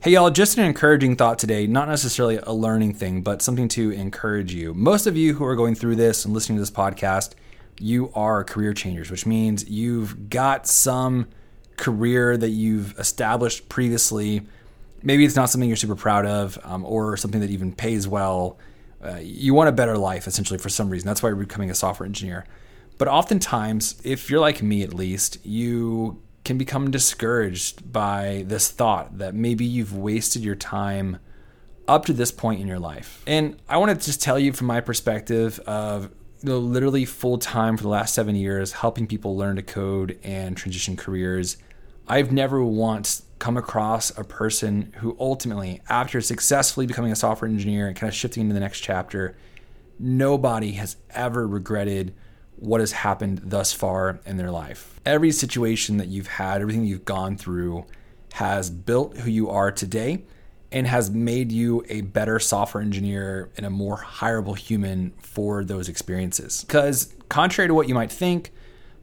Hey, y'all, just an encouraging thought today, not necessarily a learning thing, but something to encourage you. Most of you who are going through this and listening to this podcast, you are career changers, which means you've got some career that you've established previously. Maybe it's not something you're super proud of um, or something that even pays well. Uh, you want a better life, essentially, for some reason. That's why you're becoming a software engineer. But oftentimes, if you're like me at least, you can become discouraged by this thought that maybe you've wasted your time up to this point in your life. And I want to just tell you from my perspective of you know, literally full time for the last seven years, helping people learn to code and transition careers. I've never once come across a person who ultimately, after successfully becoming a software engineer and kind of shifting into the next chapter, nobody has ever regretted what has happened thus far in their life. Every situation that you've had, everything you've gone through has built who you are today and has made you a better software engineer and a more hireable human for those experiences. Because, contrary to what you might think,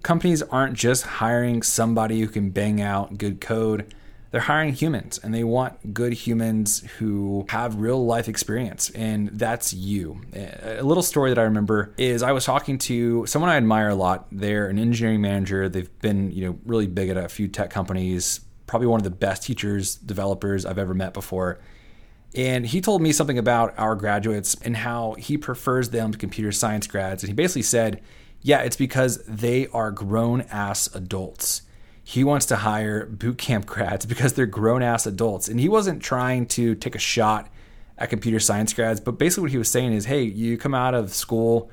companies aren't just hiring somebody who can bang out good code they're hiring humans and they want good humans who have real life experience and that's you. A little story that i remember is i was talking to someone i admire a lot. They're an engineering manager. They've been you know really big at a few tech companies probably one of the best teachers developers i've ever met before. And he told me something about our graduates and how he prefers them to computer science grads. And he basically said yeah it's because they are grown ass adults he wants to hire boot camp grads because they're grown ass adults. And he wasn't trying to take a shot at computer science grads, but basically what he was saying is, hey, you come out of school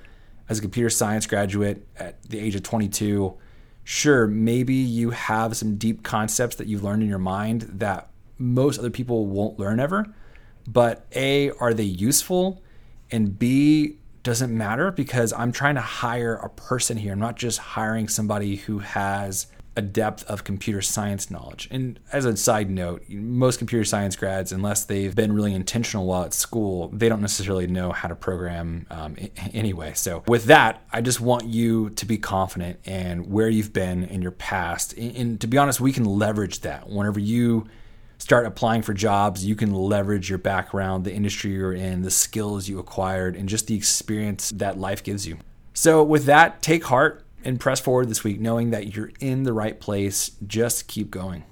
as a computer science graduate at the age of 22. Sure, maybe you have some deep concepts that you've learned in your mind that most other people won't learn ever. But A, are they useful? And B, doesn't matter because I'm trying to hire a person here. I'm not just hiring somebody who has a depth of computer science knowledge. And as a side note, most computer science grads, unless they've been really intentional while at school, they don't necessarily know how to program um, anyway. So, with that, I just want you to be confident in where you've been in your past. And to be honest, we can leverage that. Whenever you start applying for jobs, you can leverage your background, the industry you're in, the skills you acquired, and just the experience that life gives you. So, with that, take heart and press forward this week knowing that you're in the right place. Just keep going.